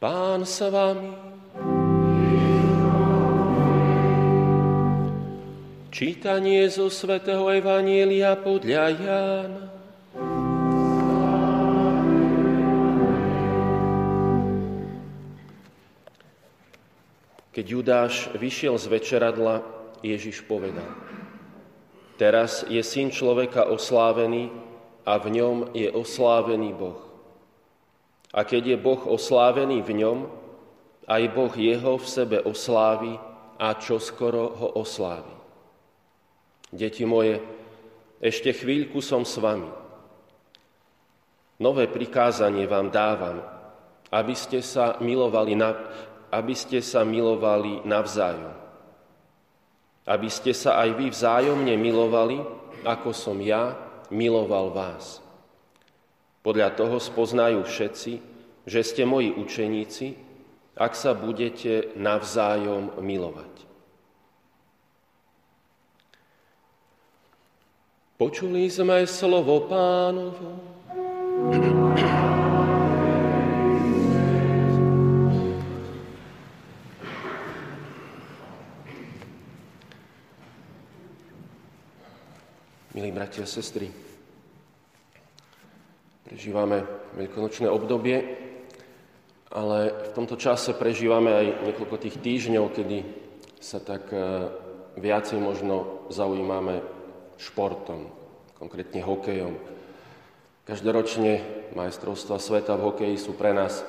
Pán s vami. Čítanie zo svätého Evanielia podľa Jána. Keď Judáš vyšiel z večeradla, Ježiš povedal, teraz je syn človeka oslávený a v ňom je oslávený Boh. A keď je Boh oslávený v ňom, aj Boh jeho v sebe oslávi a čoskoro ho oslávi. Deti moje, ešte chvíľku som s vami. Nové prikázanie vám dávam, aby ste sa milovali, na, aby ste sa milovali navzájom. Aby ste sa aj vy vzájomne milovali, ako som ja miloval vás. Podľa toho spoznajú všetci, že ste moji učeníci, ak sa budete navzájom milovať. Počuli sme slovo pánovo. Milí bratia a sestry, Prežívame veľkonočné obdobie, ale v tomto čase prežívame aj niekoľko tých týždňov, kedy sa tak e, viacej možno zaujímame športom, konkrétne hokejom. Každoročne majstrovstva sveta v hokeji sú pre nás e,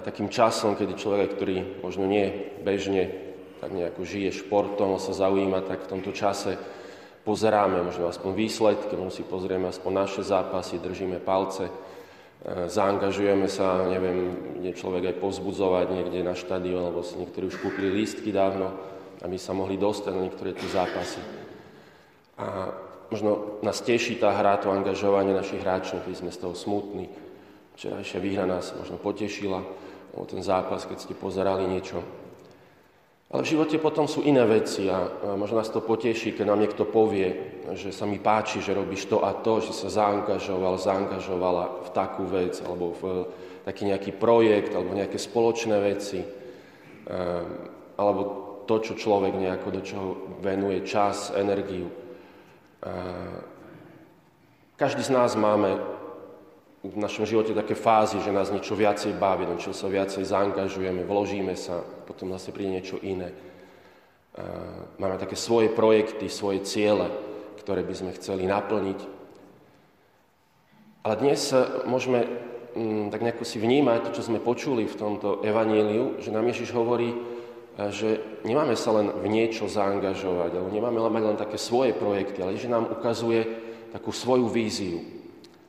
takým časom, kedy človek, ktorý možno nie bežne tak nejako žije športom, sa zaujíma, tak v tomto čase pozeráme možno aspoň výsledky, možno si pozrieme aspoň naše zápasy, držíme palce, zaangažujeme sa, neviem, nie človek aj pozbudzovať niekde na štadión, lebo si niektorí už kúpili lístky dávno, aby sa mohli dostať na niektoré tie zápasy. A možno nás teší tá hra, to angažovanie našich hráčov, keď sme z toho smutní. Včerajšia výhra nás možno potešila, o ten zápas, keď ste pozerali niečo ale v živote potom sú iné veci a možno nás to poteší, keď nám niekto povie, že sa mi páči, že robíš to a to, že sa zaangažoval, zaangažovala v takú vec, alebo v taký nejaký projekt, alebo nejaké spoločné veci, ehm, alebo to, čo človek nejako do čoho venuje čas, energiu. Ehm, každý z nás máme v našom živote také fázy, že nás niečo viacej baví, do čoho sa viacej zaangažujeme, vložíme sa, potom zase príde niečo iné. Máme také svoje projekty, svoje ciele, ktoré by sme chceli naplniť. Ale dnes môžeme mm, tak nejako si vnímať, čo sme počuli v tomto evaníliu, že nám Ježiš hovorí, že nemáme sa len v niečo zaangažovať, alebo nemáme mať len také svoje projekty, ale že nám ukazuje takú svoju víziu,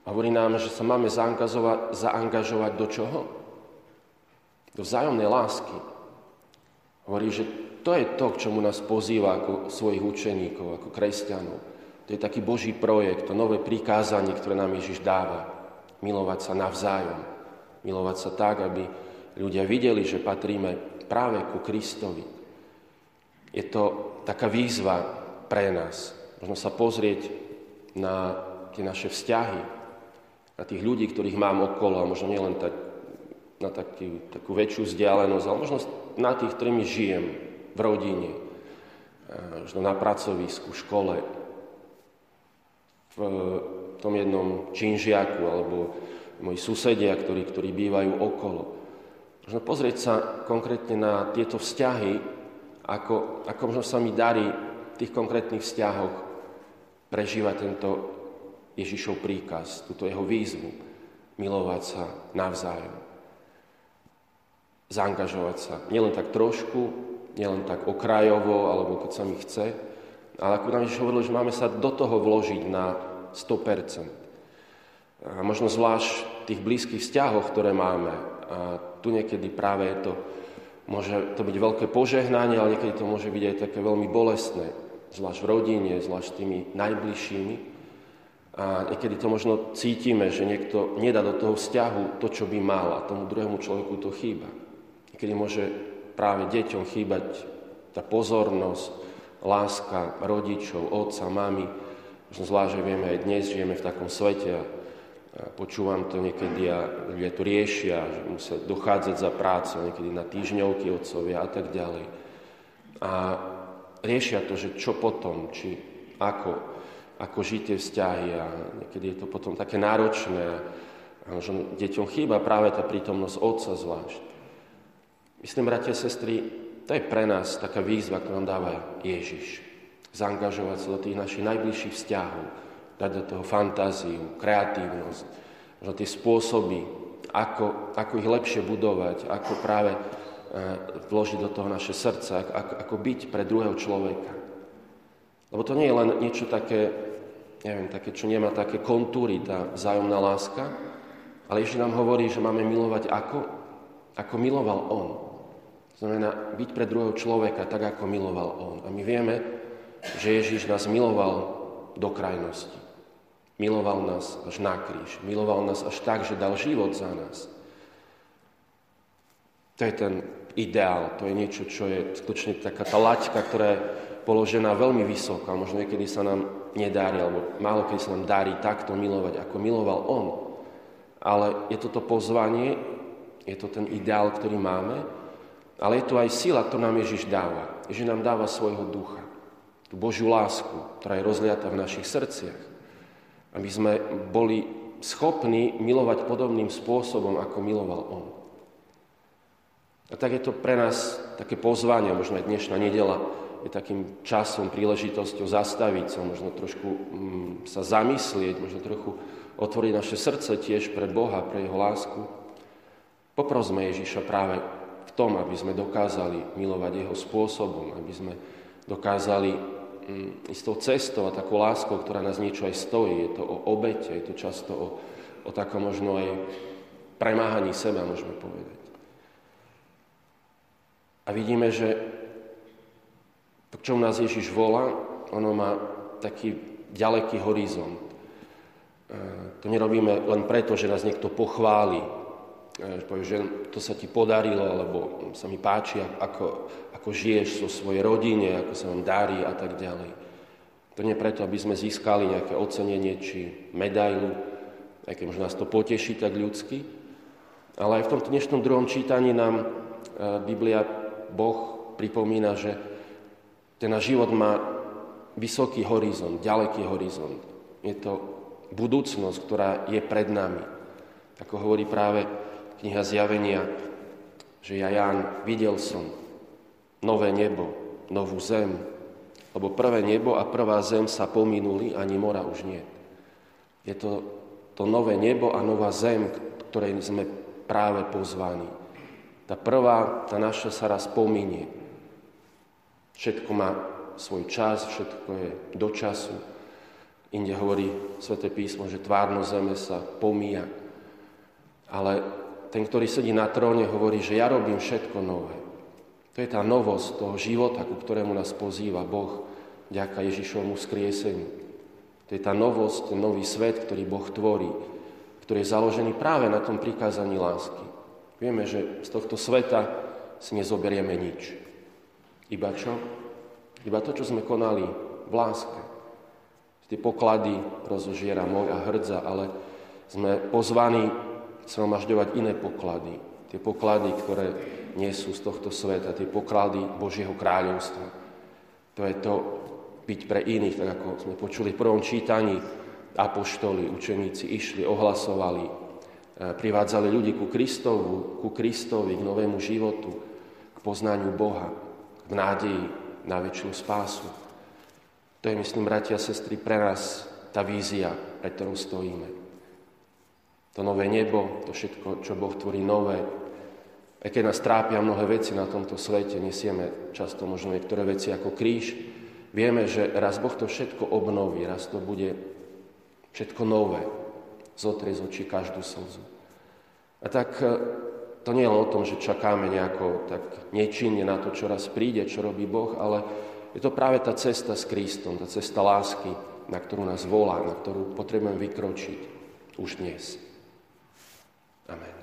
Hovorí nám, že sa máme zaangažovať, do čoho? Do vzájomnej lásky. Hovorí, že to je to, k čomu nás pozýva ako svojich učeníkov, ako kresťanov. To je taký Boží projekt, to nové prikázanie, ktoré nám Ježiš dáva. Milovať sa navzájom. Milovať sa tak, aby ľudia videli, že patríme práve ku Kristovi. Je to taká výzva pre nás. Možno sa pozrieť na tie naše vzťahy, na tých ľudí, ktorých mám okolo, a možno nielen tak, na taký, takú väčšiu vzdialenosť, ale možno na tých, ktorými žijem v rodine, možno na pracovisku, v škole, v tom jednom činžiaku, alebo moji susedia, ktorí, ktorí bývajú okolo. Možno pozrieť sa konkrétne na tieto vzťahy, ako, ako možno sa mi darí v tých konkrétnych vzťahoch prežívať tento Ježišov príkaz, túto jeho výzvu, milovať sa navzájom. Zaangažovať sa nielen tak trošku, nielen tak okrajovo, alebo keď sa mi chce, ale ako nám Ježiš hovoril, že máme sa do toho vložiť na 100%. A možno zvlášť v tých blízkych vzťahoch, ktoré máme. A tu niekedy práve je to, môže to byť veľké požehnanie, ale niekedy to môže byť aj také veľmi bolestné. Zvlášť v rodine, zvlášť tými najbližšími. A niekedy to možno cítime, že niekto nedá do toho vzťahu to, čo by mal a tomu druhému človeku to chýba. Niekedy môže práve deťom chýbať tá pozornosť, láska rodičov, otca, mamy. Možno zvlášť, že vieme, aj dnes žijeme v takom svete a počúvam to niekedy a ľudia to riešia, že musia dochádzať za prácu, niekedy na týždňovky otcovia a tak ďalej. A riešia to, že čo potom, či ako, ako žiť tie vzťahy a niekedy je to potom také náročné a že deťom chýba práve tá prítomnosť otca zvlášť. Myslím, bratia a sestry, to je pre nás taká výzva, ktorú nám dáva Ježiš. Zaangažovať sa do tých našich najbližších vzťahov, dať do toho fantáziu, kreatívnosť, že tie spôsoby, ako, ako ich lepšie budovať, ako práve E, vložiť do toho naše srdce, ako, ako byť pre druhého človeka. Lebo to nie je len niečo také, neviem, také, čo nemá také kontúry, tá vzájomná láska, ale Ježiš nám hovorí, že máme milovať ako? Ako miloval On. Znamená byť pre druhého človeka tak, ako miloval On. A my vieme, že Ježiš nás miloval do krajnosti. Miloval nás až na kríž. Miloval nás až tak, že dal život za nás. To je ten ideál, to je niečo, čo je skutočne taká tá laťka, ktorá položená veľmi vysoko a možno niekedy sa nám nedári, alebo málo kedy sa nám darí takto milovať, ako miloval On. Ale je to pozvanie, je to ten ideál, ktorý máme, ale je to aj sila, ktorú nám Ježiš dáva. Ježiš nám dáva svojho ducha, tú Božiu lásku, ktorá je rozliata v našich srdciach. Aby sme boli schopní milovať podobným spôsobom, ako miloval On. A tak je to pre nás také pozvanie, možno aj dnešná nedela je takým časom, príležitosťou zastaviť sa, možno trošku mm, sa zamyslieť, možno trochu otvoriť naše srdce tiež pre Boha, pre Jeho lásku. Poprosme Ježiša práve v tom, aby sme dokázali milovať Jeho spôsobom, aby sme dokázali mm, istou cestou a takou láskou, ktorá nás niečo aj stojí. Je to o obete, je to často o, o takom možno aj premáhaní seba, môžeme povedať. A vidíme, že to, čo nás Ježiš volá, ono má taký ďaleký horizont. E, to nerobíme len preto, že nás niekto pochváli, e, povie, že to sa ti podarilo, alebo sa mi páči, ako, ako žiješ so svojej rodine, ako sa vám darí a tak ďalej. To nie preto, aby sme získali nejaké ocenenie či medailu, aj keď možno nás to poteší tak ľudsky, ale aj v tom dnešnom druhom čítaní nám e, Biblia Boh pripomína, že ten náš život má vysoký horizont, ďaleký horizont. Je to budúcnosť, ktorá je pred nami. Ako hovorí práve kniha Zjavenia, že ja Ján videl som nové nebo, novú zem, lebo prvé nebo a prvá zem sa pominuli, ani mora už nie. Je to to nové nebo a nová zem, ktorej sme práve pozvaní. Tá prvá, tá naša sa raz pominie. Všetko má svoj čas, všetko je do času. Inde hovorí Sveté písmo, že tvárno zeme sa pomíja. Ale ten, ktorý sedí na tróne, hovorí, že ja robím všetko nové. To je tá novosť toho života, ku ktorému nás pozýva Boh ďaká Ježišovmu skrieseniu. To je tá novosť, ten nový svet, ktorý Boh tvorí, ktorý je založený práve na tom prikázaní lásky. Vieme, že z tohto sveta si nezoberieme nič. Iba čo? Iba to, čo sme konali v láske. Tie poklady rozožiera môj a hrdza, ale sme pozvaní zhromažďovať iné poklady. Tie poklady, ktoré nie sú z tohto sveta, tie poklady Božieho kráľovstva. To je to byť pre iných, tak ako sme počuli v prvom čítaní, apoštoli, učeníci išli, ohlasovali, E, privádzali ľudí ku Kristovu, ku Kristovi, k novému životu, k poznaniu Boha, k nádeji na väčšinu spásu. To je, myslím, bratia a sestry, pre nás tá vízia, pre ktorou stojíme. To nové nebo, to všetko, čo Boh tvorí nové. Aj keď nás trápia mnohé veci na tomto svete, nesieme často možno niektoré veci ako kríž, vieme, že raz Boh to všetko obnoví, raz to bude všetko nové, zotrie z očí každú slzu. A tak e, to nie je len o tom, že čakáme nejako tak nečinne na to, čo raz príde, čo robí Boh, ale je to práve tá cesta s Kristom, tá cesta lásky, na ktorú nás volá, na ktorú potrebujeme vykročiť už dnes. Amen.